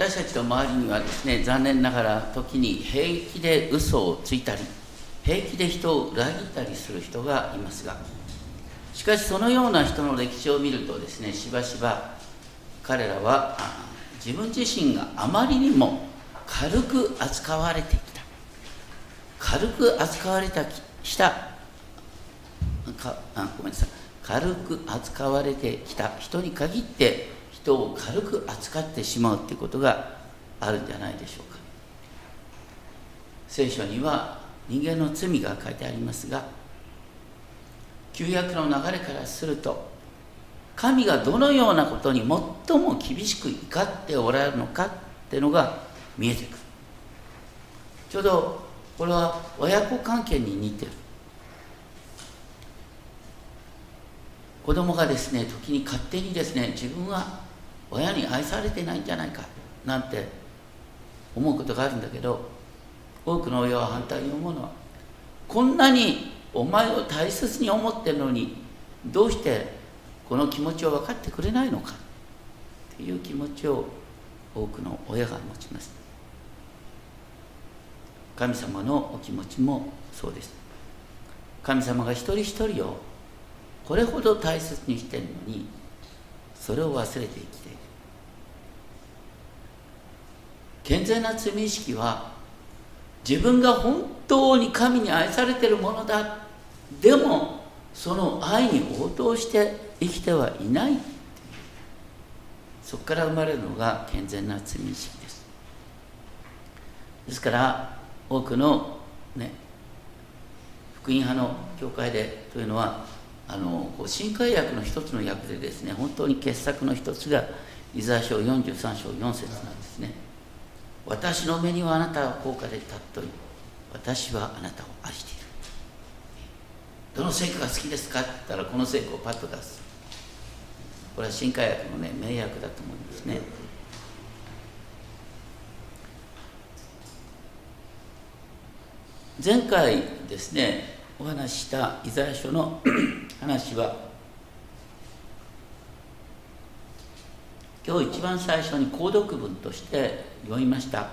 私たちの周りにはですね残念ながら時に平気で嘘をついたり平気で人を裏切ったりする人がいますがしかしそのような人の歴史を見るとですねしばしば彼らは自分自身があまりにも軽く扱われてきた。軽く扱われた。したかあごめんなさい。軽く扱われてきた人に限って人を軽く扱ってしまうということがあるんじゃないでしょうか。聖書には人間の罪が書いてありますが旧約の流れからすると神がどのようなことに最も厳しく怒っておられるのかっていうのが見えてくる。ちょうどこれは親子関係に似てる。子供がですね時に勝手にですね自分は親に愛されてないんじゃないかなんて思うことがあるんだけど多くの親は反対に思うのはこんなにお前を大切に思ってるのにどうしてこの気持ちを分かってくれないのかっていう気持ちを多くの親が持ちます。神様のお気持ちもそうです。神様が一人一人をこれほど大切にしてるのにそれを忘れて生きている健全な罪意識は自分が本当に神に愛されてるものだ。でもその愛に応答して生きてはいない。そこから生まれるのが健全な罪意識です。ですから多くのね福音派の教会でというのはあの新海訳の一つの訳でですね本当に傑作の一つがイザヤ書43章4節なんですね。私の目にはあなたは高価で尊い私はあなたを愛している。どの聖句が好きですかって言ったらこの聖句をパッと出す。これは新海訳のね名訳だと思いますね。前回ですねお話ししたイザヤ書の 話は今日一番最初に購読文として読みました。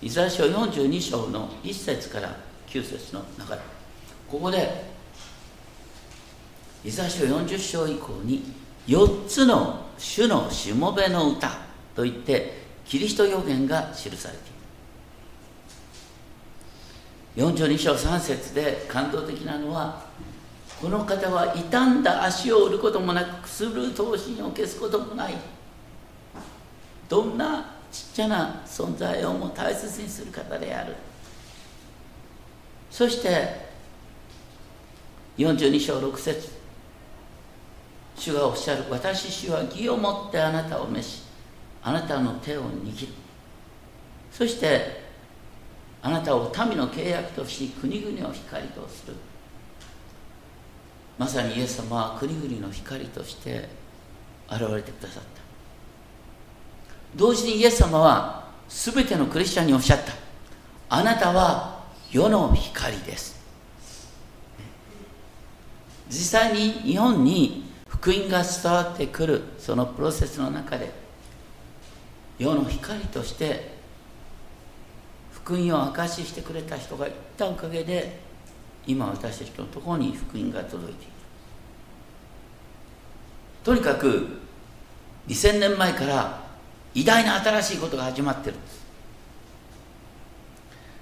イザヤ書42章の1節から9節の中で。ここでイザヤ書40章以降に4つの主のしもべの歌といってキリスト予言が記されている。42章3節で感動的なのはこの方は傷んだ足を売ることもなくくする刀身を消すこともない。どんなちっちゃな存在をも大切にする方である。そして42章6節。主がおっしゃる私主は義をもってあなたを召しあなたの手を握る。そしてあなたを民の契約とし国々を光とする。まさにイエス様は国々の光として現れてくださった。同時にイエス様は全てのクリスチャンにおっしゃった。あなたは世の光です。実際に日本に福音が伝わってくるそのプロセスの中で世の光として福音を証ししてくれた人がいたおかげで今私たちのところに福音が届いている。とにかく2000年前から偉大な新しいことが始まってるんです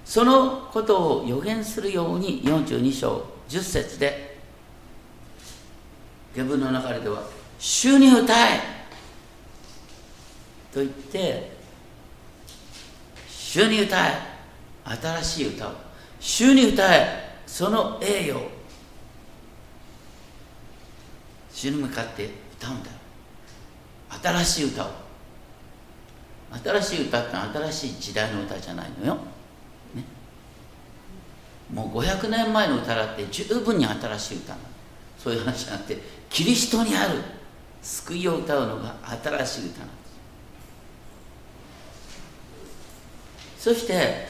そのことを予言するように42章10節で下文の流れでは「主に歌え!」と言って「主に歌え!」新しい歌を主に歌えその栄誉主に向かって歌うんだ新しい歌を新しい歌って新しい時代の歌じゃないのよ、ね、もう500年前の歌だって十分に新しい歌そういう話じゃなくてキリストにある救いを歌うのが新しい歌なんです。そして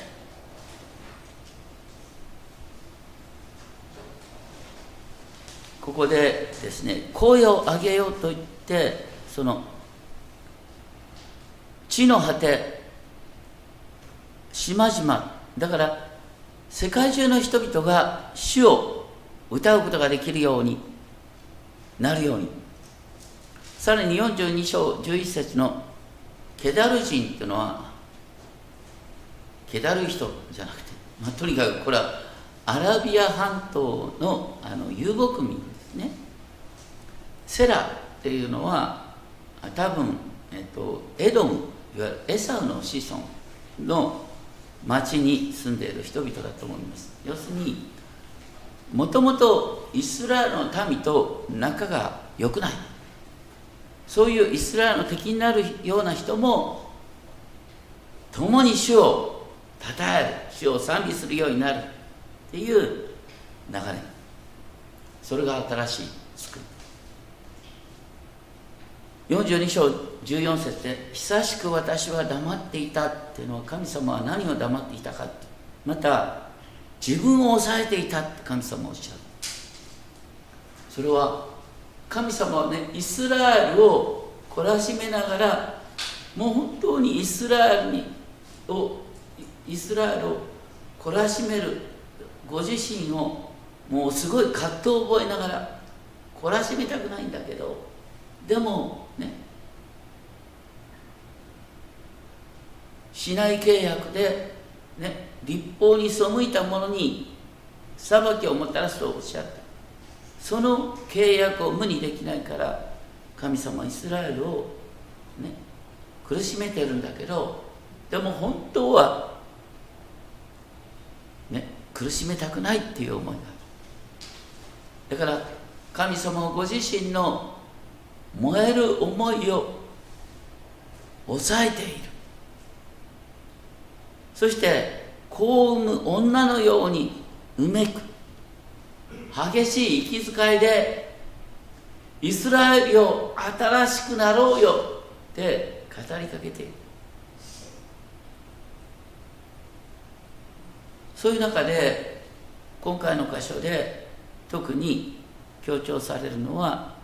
ここでですね声を上げようと言ってその地の果て島々。だから世界中の人々が主を歌うことができるようになるように。さらに42章11節のケダル人というのはケダル人じゃなくて、まあ、とにかくこれはアラビア半島のあの遊牧民ですね。セラっていうのは多分、えっと、エドムいわゆるエサウの子孫の町に住んでいる人々だと思います。要するにもともとイスラエルの民と仲が良くない。そういうイスラエルの敵になるような人も共に主を称える主を賛美するようになるっていう流れ。それが新しい救い42章14節で「久しく私は黙っていた」っていうのは神様は何を黙っていたかまた自分を抑えていたって神様おっしゃる。それは神様はねイスラエルを懲らしめながらもう本当にイスラエルにをイスラエルを懲らしめるご自身をもうすごい葛藤を覚えながら懲らしめたくないんだけどでもね。市内契約で、ね、立法に背いた者に裁きをもたらすとおっしゃった。その契約を無にできないから神様イスラエルを、ね、苦しめてるんだけどでも本当は、ね、苦しめたくないっていう思いがある。だから神様ご自身の燃える思いを抑えている。そして子を産む女のようにうめく。激しい息遣いでイスラエルよ新しくなろうよって語りかけている。そういう中で今回の箇所で特に強調されるのは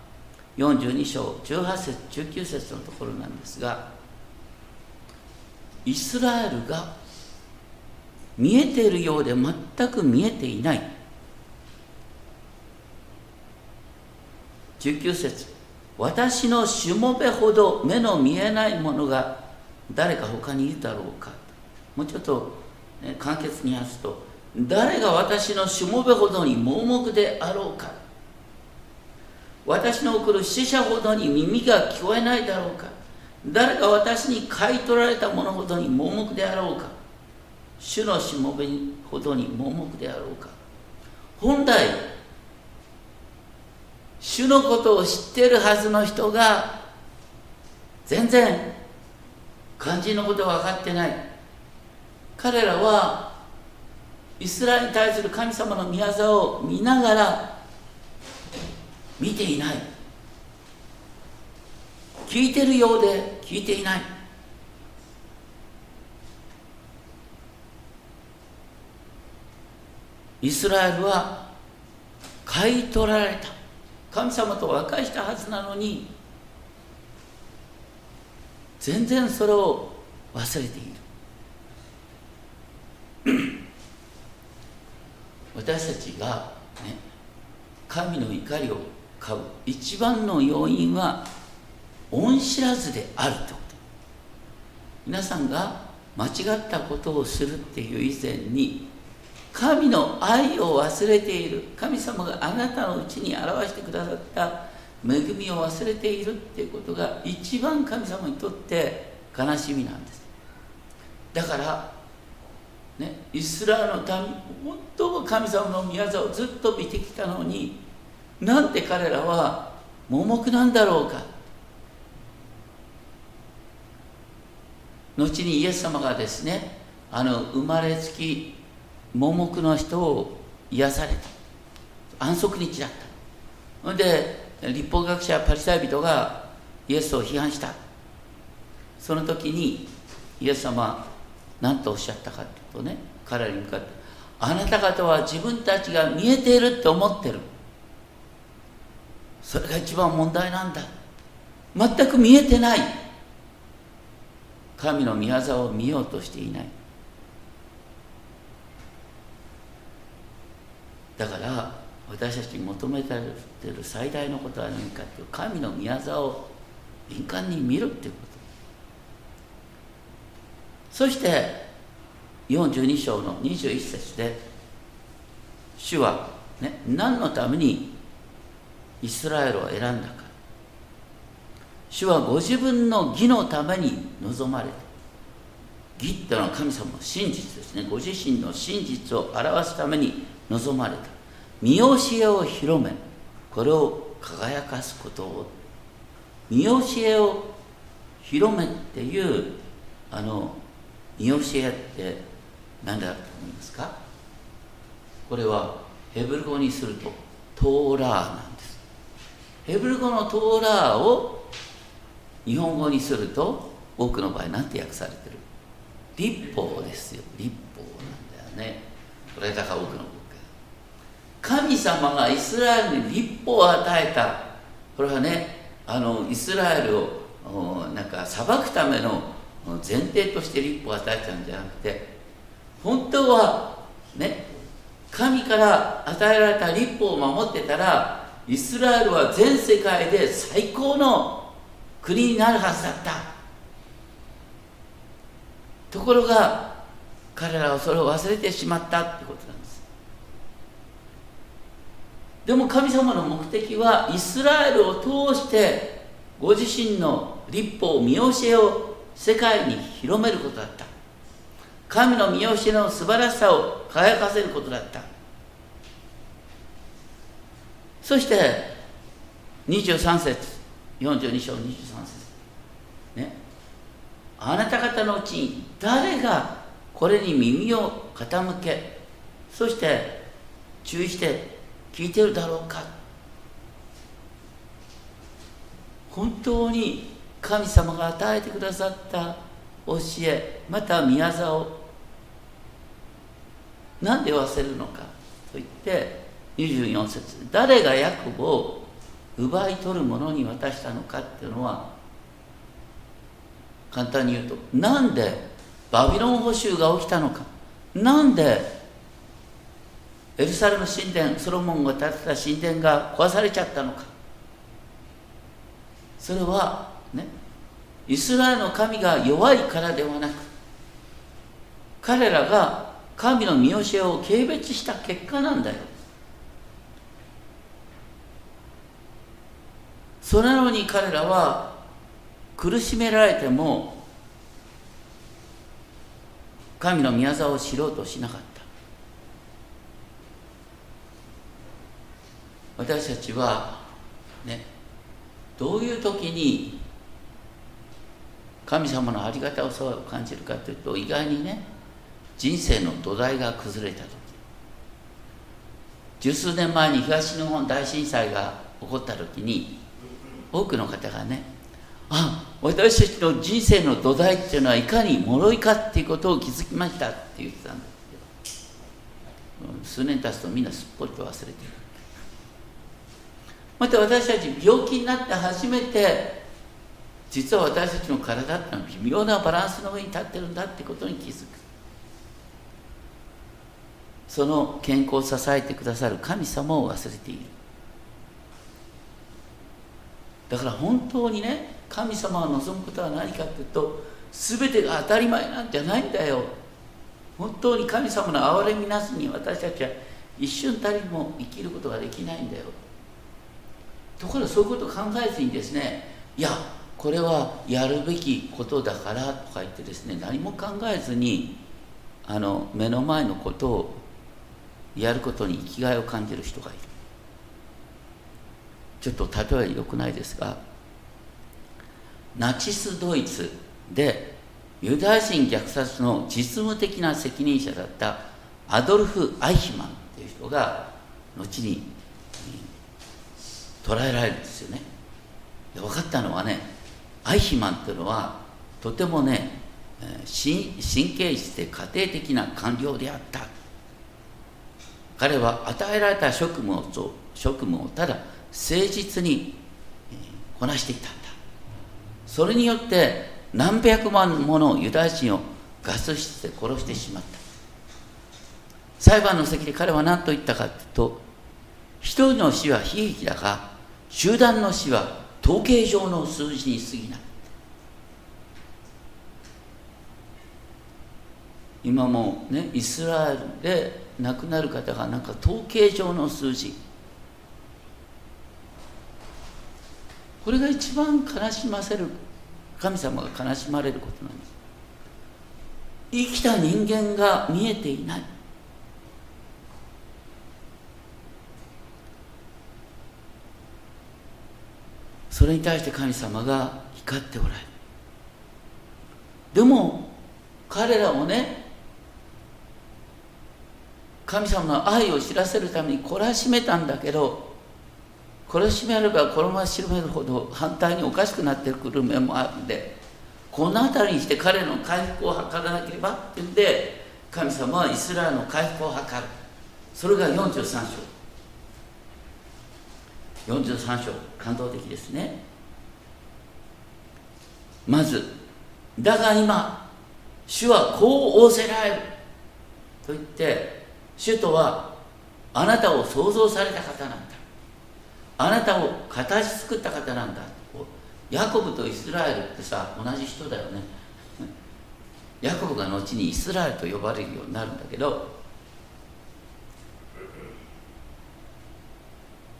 42章18節19節のところなんですがイスラエルが見えているようで全く見えていない。19節私のしもべほど目の見えないものが誰か他にいるだろうか。もうちょっと、ね、簡潔に話すと誰が私のしもべほどに盲目であろうか。私の送る死者ほどに耳が聞こえないだろうか。誰が私に買い取られたものほどに盲目であろうか。主のしもべほどに盲目であろうか。本来主のことを知っているはずの人が全然肝心のことは分かってない。彼らはイスラエルに対する神様の御業を見ながら見ていない。聞いてるようで聞いていない。イスラエルは買い取られた。神様と和解したはずなのに全然それを忘れている。私たちがね神の怒りを買う。一番の要因は恩知らずであるということ。皆さんが間違ったことをするっていう以前に神の愛を忘れている。神様があなたのうちに表してくださった恵みを忘れているっていうことが一番神様にとって悲しみなんです。だからねイスラエルの民最も神様の御業をずっと見てきたのになんで彼らは盲目なんだろうか。後にイエス様がですねあの生まれつき盲目の人を癒された。安息日だった。ほんで立法学者パリサイ人がイエスを批判した。その時にイエス様何とおっしゃったかというとね彼らに向かってあなた方は自分たちが見えているって思ってる。それが一番問題なんだ。全く見えてない。神の御業を見ようとしていない。だから私たちに求めている最大のことは何かっていう神の御業を敏感に見るっていうこと。そして42章の21節で主は、ね、何のためにイスラエルを選んだから。主はご自分の義のために望まれて義っていうのは神様の真実ですね。ご自身の真実を表すために望まれた。見教えを広めこれを輝かすことを。見教えを広めっていうあの見教えって何だと思いますか？これはヘブル語にするとトーラーなんです。ヘブル語のトーラーを日本語にすると多くの場合何て訳されてる？立法ですよ。立法なんだよね。これだから多くの国神様がイスラエルに立法を与えた。これはねあのイスラエルをなんか裁くための前提として立法を与えたんじゃなくて本当はね神から与えられた立法を守ってたらイスラエルは全世界で最高の国になるはずだった。ところが彼らはそれを忘れてしまったってことなんです。でも神様の目的はイスラエルを通してご自身の立法見教えを世界に広めることだった。神の見教えの素晴らしさを輝かせることだった。そして23節42章23節。ね。あなた方のうちに誰がこれに耳を傾けそして注意して聞いてるだろうか。本当に神様が与えてくださった教えまた宮沢を何で忘れるのかと言って24節。誰がヤコブを奪い取る者に渡したのかっていうのは簡単に言うとなんでバビロン捕囚が起きたのか。なんでエルサレム神殿ソロモンが建てた神殿が壊されちゃったのか。それはねイスラエルの神が弱いからではなく彼らが神の見教えを軽蔑した結果なんだよ。それなのに彼らは苦しめられても神の宮沢を知ろうとしなかった。私たちはねどういう時に神様の在り方をそう感じるかというと意外にね人生の土台が崩れた時。十数年前に東日本大震災が起こった時に多くの方がねあ私たちの人生の土台っていうのはいかに脆いかっていうことを気づきましたって言ってたんですけど数年経つとみんなすっぽりと忘れてる。また私たち病気になって初めて実は私たちの体ってのは微妙なバランスの上に立ってるんだってことに気づく。その健康を支えてくださる神様を忘れている。だから本当にね神様が望むことは何かっていうと全てが当たり前なんじゃないんだよ。本当に神様の憐れみなしに私たちは一瞬たりも生きることができないんだよ。ところがそういうことを考えずにですねいやこれはやるべきことだからとか言ってですね何も考えずにあの目の前のことをやることに生きがいを感じる人がいる。ちょっと例え良くないですがナチスドイツでユダヤ人虐殺の実務的な責任者だったアドルフ・アイヒマンという人が後に捕らえられるんですよね。で分かったのはねアイヒマンというのはとてもね神経質で家庭的な官僚であった。彼は与えられた職務を職務をただ誠実にこなしていたんだ。それによって何百万ものユダヤ人をガス室で殺してしまった。裁判の席で彼は何と言ったかというと一人の死は悲劇だが集団の死は統計上の数字に過ぎない。今もねイスラエルで亡くなる方がなんか統計上の数字。これが一番悲しませる神様が悲しまれることなんです。生きた人間が見えていない。それに対して神様が怒っておられる。でも彼らをね神様の愛を知らせるために懲らしめたんだけど懲らしめればこのまま広めるほど反対におかしくなってくる面もあるんでこの辺りにして彼の回復を図らなければっていうんで神様はイスラエルの回復を図るそれが43章43章感動的ですねまずだが今主はこう仰せられると言って主とはあなたを創造された方なんだあなたを形作った方なんだ。ヤコブとイスラエルってさ同じ人だよね。ヤコブが後にイスラエルと呼ばれるようになるんだけど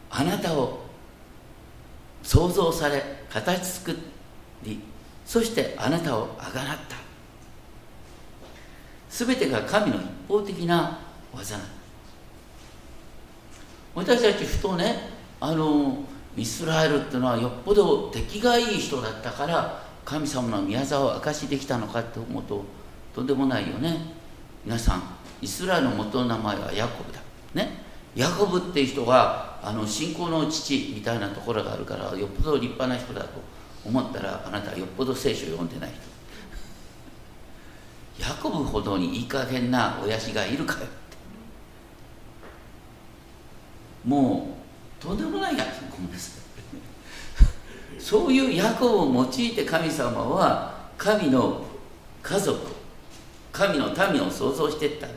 あなたを創造され形作りそしてあなたをあがなった。全てが神の一方的な技。な私たちふとねあのイスラエルっていうのはよっぽど出来がいい人だったから神様の宮沢を明かしできたのかって思うととんでもないよね。皆さんイスラエルの元の名前はヤコブだ。ね。ヤコブっていう人があの信仰の父みたいなところがあるからよっぽど立派な人だと思ったらあなたはよっぽど聖書を読んでない人。ヤコブほどにいい加減な親父がいるかよって。もうとんでもないやつごめんなさいそういうヤコブを用いて神様は神の家族神の民を創造していった。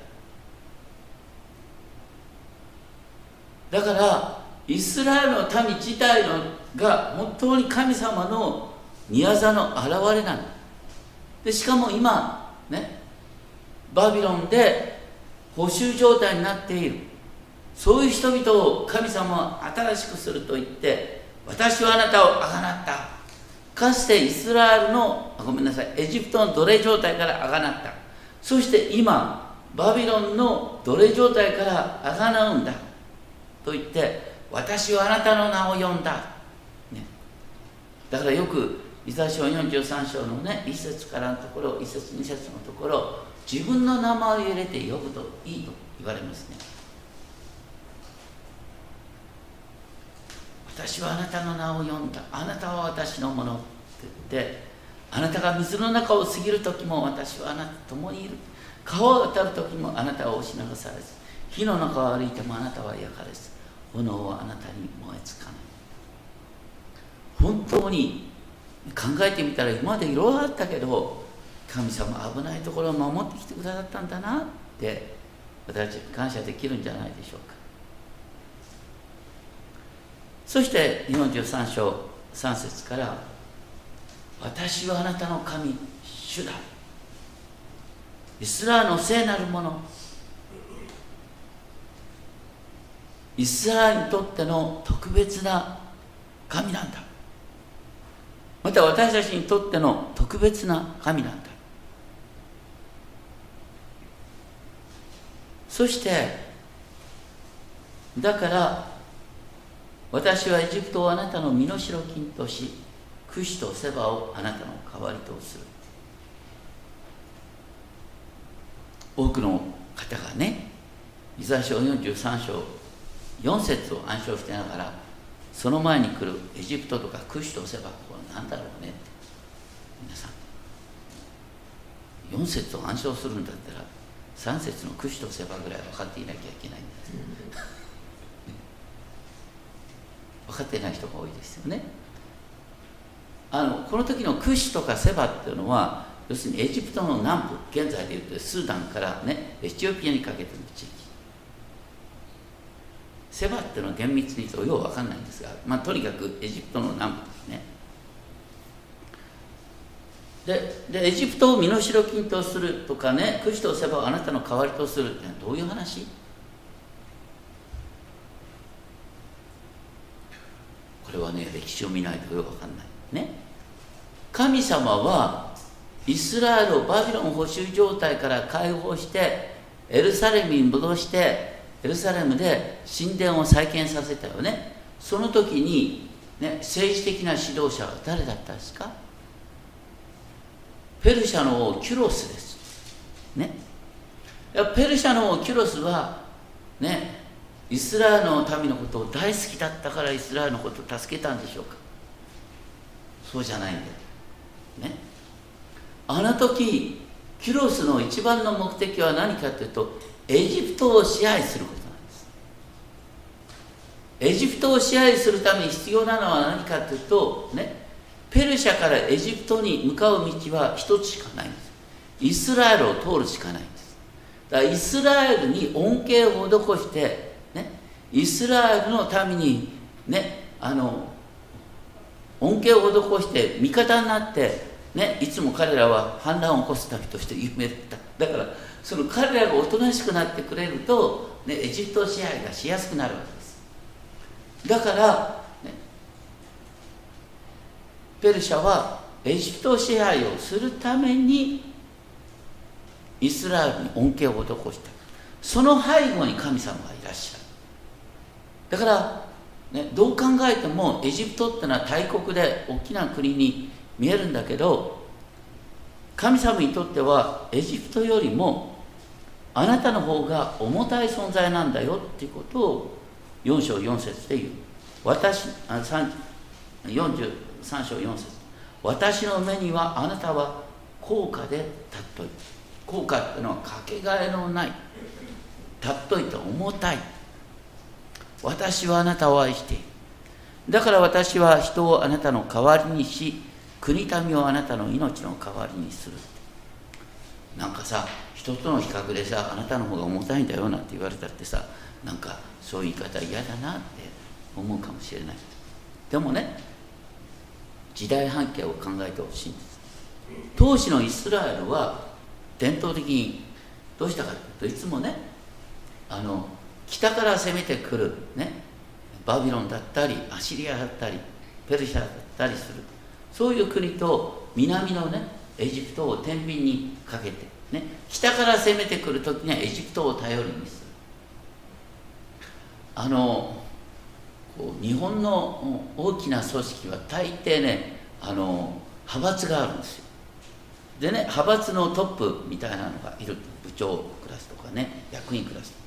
だからイスラエルの民自体のが本当に神様の宮座の現れなんだ。でしかも今ねバビロンで補修状態になっている。そういう人々を神様は新しくすると言って私はあなたをあがなった。かつてイスラエルのごめんなさいエジプトの奴隷状態からあがなった。そして今バビロンの奴隷状態からあがなうんだ。と言って私はあなたの名を呼んだ、ね、だからよくイザヤ書43章のね1節からのところ1節2節のところ自分の名前を入れて呼ぶといいと言われますね。私はあなたの名を呼んだ。あなたは私のものって言ってあなたが水の中を過ぎる時も私はあなたと共にいる。川を渡る時もあなたは押し流されず。火の中を歩いてもあなたは焼かれず。炎はあなたに燃え尽かない。本当に考えてみたら今までいろいろあったけど神様危ないところを守ってきてくださったんだなって私たち感謝できるんじゃないでしょうか。そして43章3節から「私はあなたの神主だ」イスラーの聖なるもの。イスラエルにとっての特別な神なんだ。また私たちにとっての特別な神なんだ。そしてだから私はエジプトをあなたの身代金としクシとセバをあなたの代わりとする。多くの方がねイザヤ書43章4節を暗唱してながらその前に来るエジプトとかクシとセバこれ何だろうねって。皆さん4節を暗唱するんだったら3節のクシとセバぐらい分かっていなきゃいけないんです、分かってない人が多いですよね。あのこの時のクシとかセバっていうのは要するにエジプトの南部現在でいうとスーダンからねエチオピアにかけての地域。セバっていうのは厳密に言うとよう分かんないんですが、まあ、とにかくエジプトの南部ですね。ででエジプトを身代金とするとかねクシとセバをあなたの代わりとするってのはどういう話？これはね歴史を見ないとよく分かんないね神様はイスラエルをバビロン保守状態から解放してエルサレムに戻してエルサレムで神殿を再建させたよねその時に、ね、政治的な指導者は誰だったんですか？ペルシャの王キュロスです。ね。ペルシャの王キュロスは、ね、イスラエルの民のことを大好きだったからイスラエルのことを助けたんでしょうか？そうじゃないんだよ。ね？あの時、キュロスの一番の目的は何かというと、エジプトを支配することなんです。エジプトを支配するために必要なのは何かというと、ね、ペルシャからエジプトに向かう道は一つしかないんですイスラエルを通るしかないんですだからイスラエルに恩恵を施してイスラエルの民にねあの恩恵を施して味方になってね、いつも彼らは反乱を起こす民として有名だった。だからその彼らがおとなしくなってくれると、ね、エジプト支配がしやすくなるわけです。だからねペルシャはエジプト支配をするためにイスラエルに恩恵を施した。その背後に神様がいらっしゃる。だから、ね、どう考えてもエジプトってのは大国で大きな国に見えるんだけど神様にとってはエジプトよりもあなたの方が重たい存在なんだよっていうことを4章4節で言う。私あ43章4節。私の目にはあなたは高価で尊い。高価っていうのはかけがえのない。尊いと重たい。私はあなたを愛している。だから私は人をあなたの代わりにし国民をあなたの命の代わりにする。なんかさ人との比較でさあなたの方が重たいんだよなんて言われたってさなんかそういう言い方嫌だなって思うかもしれない。でもね時代背景を考えてほしいんです。当時のイスラエルは伝統的にどうしたかというといつもねあの北から攻めてくるねバビロンだったりアシリアだったりペルシャだったりする。そういう国と南のねエジプトを天秤にかけて、ね、北から攻めてくる時にはエジプトを頼りにする。あのこう日本の大きな組織は大抵ねあの派閥があるんですよ。でね派閥のトップみたいなのがいる部長クラスとかね役員クラス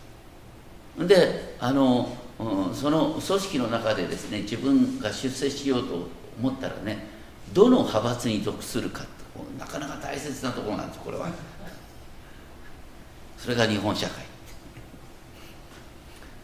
であの、うん、その組織の中でですね自分が出世しようと思ったらねどの派閥に属するかなかなか大切なところなんですこれは。それが日本社会。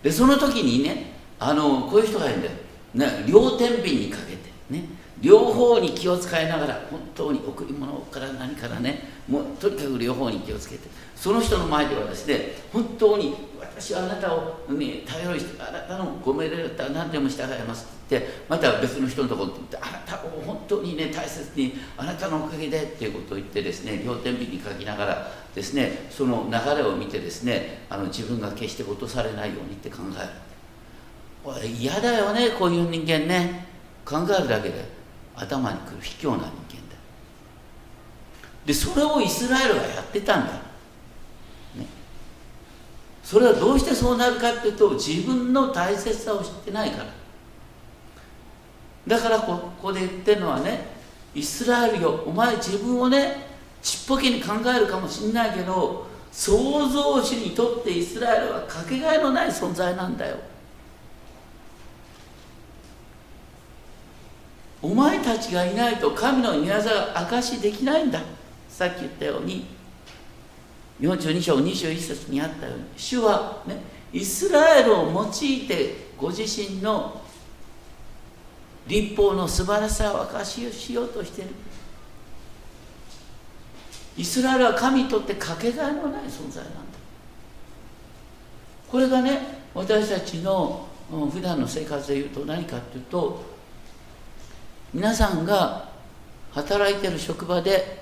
でその時にねあのこういう人がいるんだよ、ね、両天秤にかけてね。両方に気を使いながら本当に贈り物から何からねもうとにかく両方に気をつけて。その人の前ではですね本当に私はあなたを、ね、頼りしてあなたのご命令だったら何でも従いますってまた別の人のところに行ってあなたを本当にね大切にあなたのおかげでっていうことを言ってですね両天秤に書きながらですねその流れを見てですねあの自分が決して落とされないようにって考える。嫌だよねこういう人間ね。考えるだけで頭にくる卑怯な人間だでそれをイスラエルがやってたんだ、それはどうしてそうなるかっていうと自分の大切さを知ってないから。だからここで言ってるのはねイスラエルよお前自分をねちっぽけに考えるかもしんないけど創造主にとってイスラエルはかけがえのない存在なんだよ。お前たちがいないと神の御業が証しできないんだ。さっき言ったように。42章21節にあったように主はねイスラエルを用いてご自身の立法の素晴らしさを証しをしようとしている。イスラエルは神にとってかけがえのない存在なんだ。これがね私たちの普段の生活でいうと何かっていうと皆さんが働いてる職場で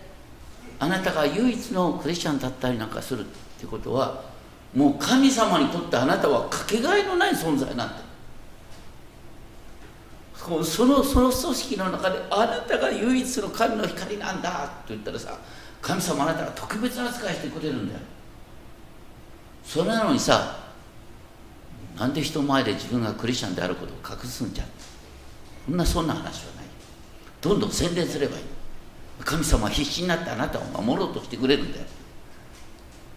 あなたが唯一のクリスチャンだったりなんかするってことはもう神様にとってあなたはかけがえのない存在なんだ。そのその組織の中であなたが唯一の神の光なんだと言ったらさ神様あなたが特別な扱いしてくれるんだよ。それなのにさなんで人前で自分がクリスチャンであることを隠すんじゃ。そんなそんな話はない。どんどん宣伝すればいい。神様は必死になってあなたを守ろうとしてくれるんだよ。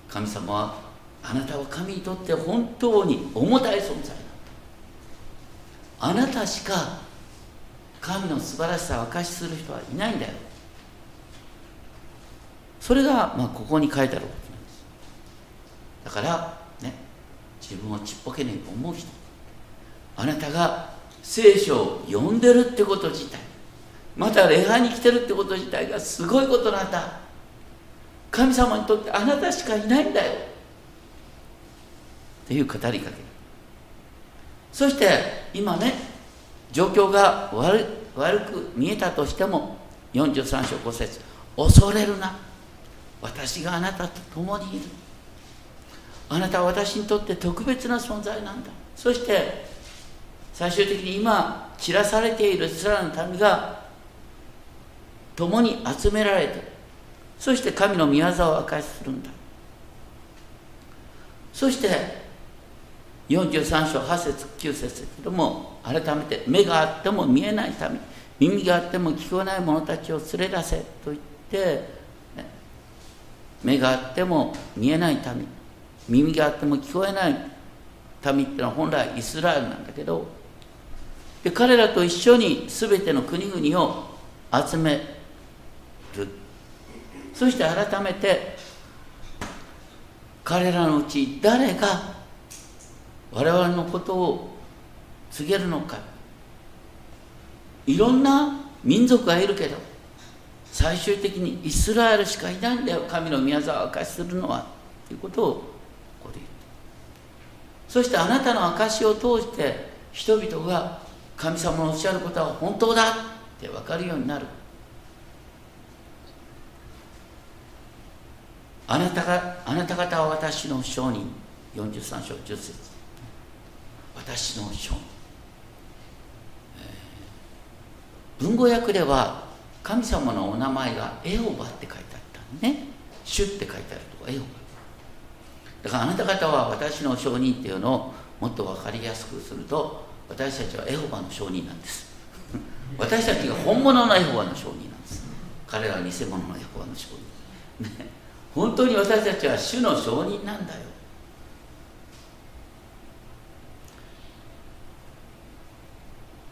神様はあなたは神にとって本当に重たい存在なんだ。あなたしか神の素晴らしさを証しする人はいないんだよ。それが、まあ、ここに書いてあることなんです。だからね自分をちっぽけに思う人。あなたが聖書を読んでるってこと自体。また礼拝に来てるってこと自体がすごいことなんだ。神様にとってあなたしかいないんだよ。っていう語りかけ。そして今ね状況が悪悪く見えたとしても43章5節恐れるな。私があなたと共にいる。あなたは私にとって特別な存在なんだ。そして最終的に今散らされているイスラエルの民が共に集められてそして神の御業を明かしするんだ。そして43章8節9節ですけども改めて目があっても見えない民耳があっても聞こえない者たちを連れ出せと言って目があっても見えない民耳があっても聞こえない民っていうのは本来イスラエルなんだけどで彼らと一緒に全ての国々を集める。そして改めて彼らのうち誰が我々のことを告げるのか。いろんな民族がいるけど最終的にイスラエルしかいないんだよ。神の宮沢を明かしするのは。ということをここで言ってそしてあなたの証しを通して人々が神様のおっしゃることは本当だって分かるようになる。あなたがあなた方は私の証人。43章10節。私の証人、え、文語訳では神様のお名前がエホバって書いてあったね。主って書いてあるとこエホバ。だからあなた方は私の証人っていうのをもっと分かりやすくすると私たちはエホバの証人なんです。私たちが本物のエホバの証人なんです。彼らは偽物のエホバの証人、ね、本当に私たちは主の証人なんだよ。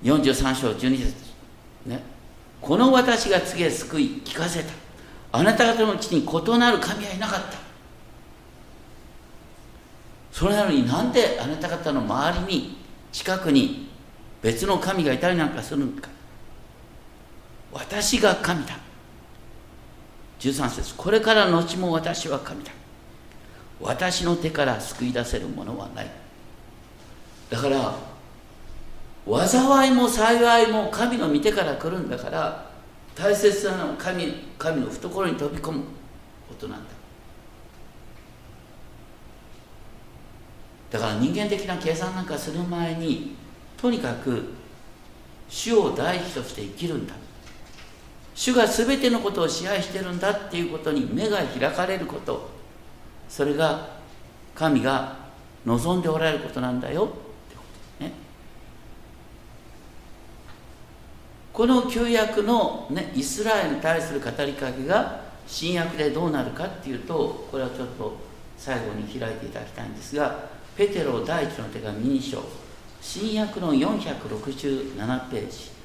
43章12節ね。この私が告げ救い聞かせた。あなた方のうちに異なる神はいなかった。それなのになんであなた方の周りに近くに別の神がいたりなんかするのか。私が神だ。13節。これから後も私は神だ。私の手から救い出せるものはない。だから災いも幸いも神の御手から来るんだから大切なのは神神の懐に飛び込むことなんだ。だから人間的な計算なんかする前にとにかく主を第一として生きるんだ主が全てのことを支配してるんだっていうことに目が開かれること。それが神が望んでおられることなんだよ。ってこの旧約の、ね、イスラエルに対する語りかけが新約でどうなるかっていうとこれはちょっと最後に開いていただきたいんですがペテロ第一の手紙2章新約の467ページ。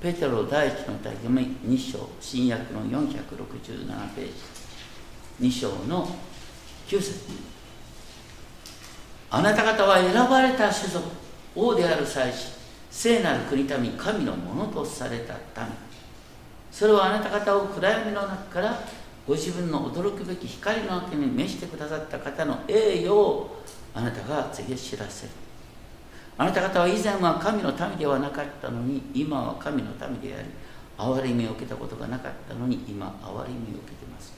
ペテロ第一の手紙2章新約の467ページ2章の9節。あなた方は選ばれた種族王である祭司聖なる国民神のものとされた民それはあなた方を暗闇の中からご自分の驚くべき光の明けに召してくださった方の栄誉をあなたが告げ知らせるあなた方は以前は神の民ではなかったのに今は神の民であり憐れみを受けたことがなかったのに今憐れみを受けてます。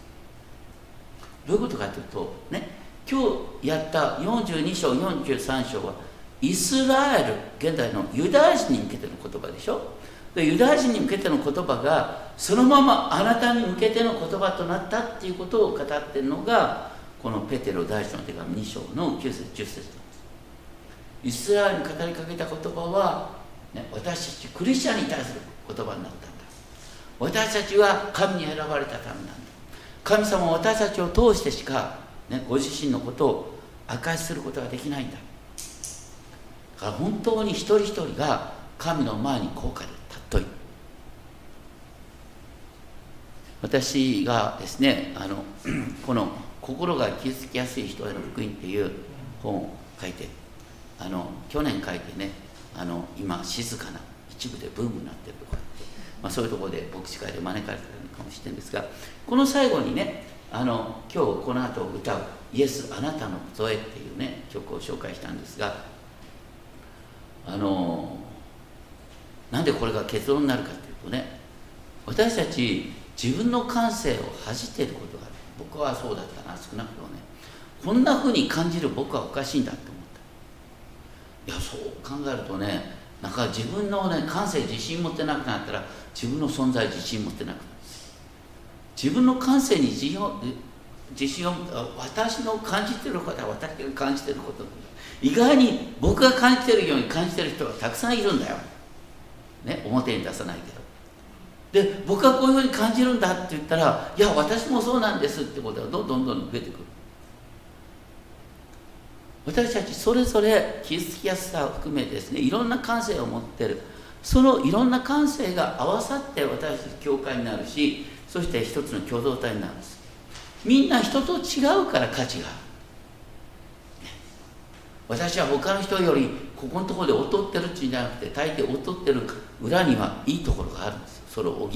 どういうことかというとね今日やった42章43章はイスラエル現代のユダヤ人に向けての言葉でしょ。でユダヤ人に向けての言葉がそのままあなたに向けての言葉となったっていうことを語っているのがこのペテロ第一の手紙2章の9節10節。イスラエルに語りかけた言葉は、ね、私たちクリスチャンに対する言葉になったんだ。私たちは神に選ばれたためなんだ。神様は私たちを通してしか、ね、ご自身のことを明かしすることができないんだ。だから本当に一人一人が神の前に高価で尊い。私がですねあの この「心が傷つきやすい人への福音」っていう本を書いてあの去年書いてねあの今静かな一部でブームになってるとかまあ、そういうところで牧師会で招かれてるのかもしれないんですがこの最後にねあの今日この後歌う「イエスあなたのことへ」っていうね曲を紹介したんですがあのなんでこれが結論になるかっていうとね私たち自分の感性を恥じていることが僕はそうだったな少なくともね。こんなふうに感じる僕はおかしいんだっていやそう考えるとねなんか自分のね感性自信持ってなくなったら自分の存在自信持ってなくなる自分の感性に自信を自信を私の感じてることは私が感じてること意外に僕が感じてるように感じてる人がたくさんいるんだよ、ね、表に出さないけど。で僕はこういうふうに感じるんだって言ったらいや私もそうなんですってことがどんどんどんどん増えてくる。私たちそれぞれ傷つきやすさを含めてですねいろんな感性を持ってる。そのいろんな感性が合わさって私たち教会になるしそして一つの共同体になるんです。みんな人と違うから価値が私は他の人よりここのところで劣ってるっていうんじゃなくて大抵劣ってる裏にはいいところがあるんです。それを補う。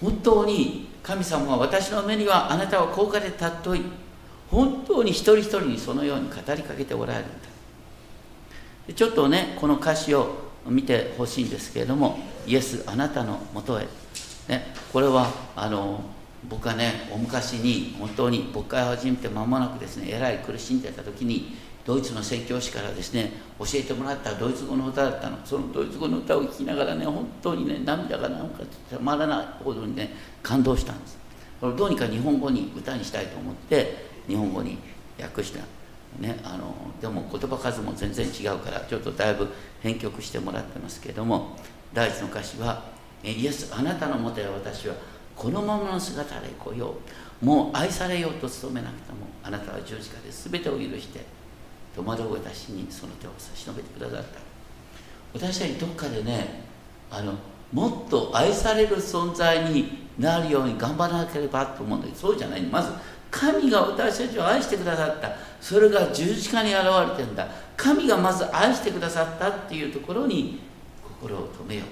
本当に神様は私の目にはあなたは高価で尊い。本当に一人一人にそのように語りかけておられるんだ。ちょっとねこの歌詞を見てほしいんですけれどもイエスあなたのもとへ、ね、これはあの僕はねお昔に本当に牧会を始めて間もなくですねえらい苦しんでた時にドイツの宣教師からですね教えてもらったドイツ語の歌だったの。そのドイツ語の歌を聴きながらね本当にね涙がなんかたまらないほどにね感動したんです。これどうにか日本語に歌にしたいと思って日本語に訳した。ね、あのでも言葉数も全然違うからちょっとだいぶ編曲してもらってますけども第一の歌詞は「イエスあなたのもとへ私はこのままの姿で来よう。もう愛されようと努めなくてもあなたは十字架で全てを許して戸惑う私にその手を差し伸べてくださった。私たちどっかでねあのもっと愛される存在になるように頑張らなければと思うんだけどそうじゃないまず神が私たちを愛してくださった。それが十字架に現れてんだ。神がまず愛してくださったっていうところに心を止めよう。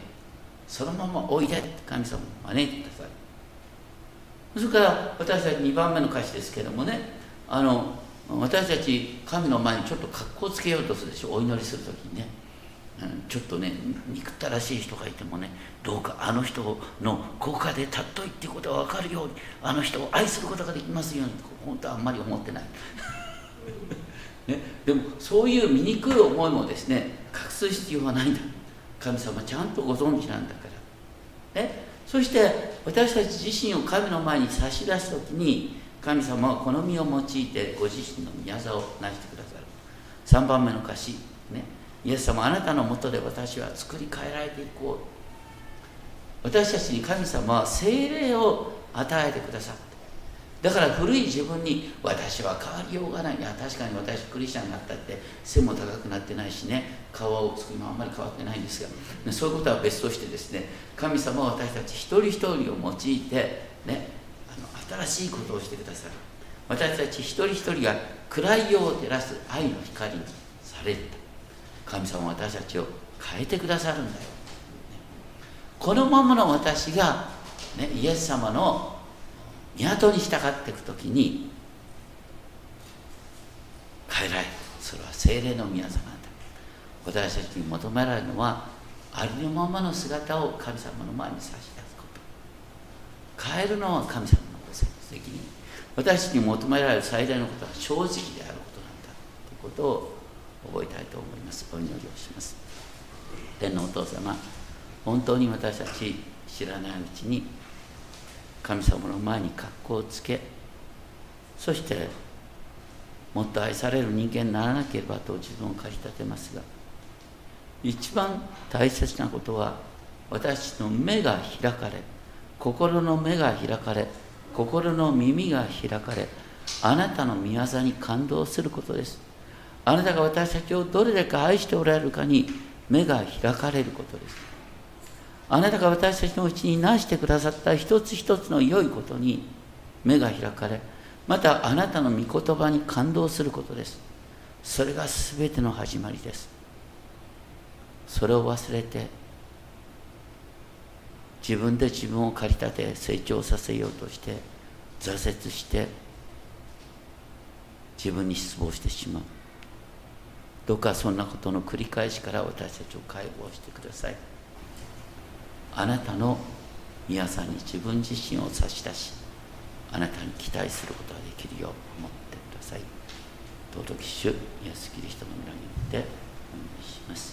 そのままおいでって神様を招いてください。それから私たち2番目の歌詞ですけどもね。あの私たち神の前にちょっと格好つけようとするでしょ。お祈りする時にね。ちょっとね憎ったらしい人がいてもねどうかあの人の効果で尊いっていうことが分かるようにあの人を愛することができますように本当はあんまり思ってない、ね、でもそういう醜い思いもですね隠す必要はないんだ。神様ちゃんとご存知なんだから、ね、そして私たち自身を神の前に差し出す時に神様はこの身を用いてご自身の宮沢を成してくださる。3番目の歌詞。ね。イエス様あなたのもとで私は作り変えられていこう。私たちに神様は精霊を与えてくださって。だから古い自分に私は変わりようがない。いや確かに私クリスチャンになったって背も高くなってないしね。顔をつくもあんまり変わってないんですが。そういうことは別としてですね神様は私たち一人一人を用いてねあの新しいことをしてくださる。私たち一人一人が暗い世を照らす愛の光にされた神様は私たちを変えてくださるんだよ。このままの私が、ね、イエス様の港に従っていく時に変えられる。それは精霊の宮座なんだ。私たちに求められるのはありのままの姿を神様の前に差し出すこと。変えるのは神様のご責任私たちに求められる最大のことは正直であることなんだ。ということを覚えたいと思います。お祈りをします。天のお父様本当に私たち知らないうちに神様の前に格好をつけそしてもっと愛される人間にならなければと自分を駆り立てますが一番大切なことは私の目が開かれ心の目が開かれ心の耳が開かれあなたの御業に感動することです。あなたが私たちをどれだけ愛しておられるかに目が開かれることです。あなたが私たちのうちになしてくださった一つ一つの良いことに目が開かれまたあなたの御言葉に感動することです。それが全ての始まりです。それを忘れて自分で自分を駆り立て成長させようとして挫折して自分に失望してしまう。どうかそんなことの繰り返しから私たちを解放してください。あなたの皆さんに自分自身を差し出しあなたに期待することができるよう思ってください。尊き主イエスキリストの皆によってお願いします。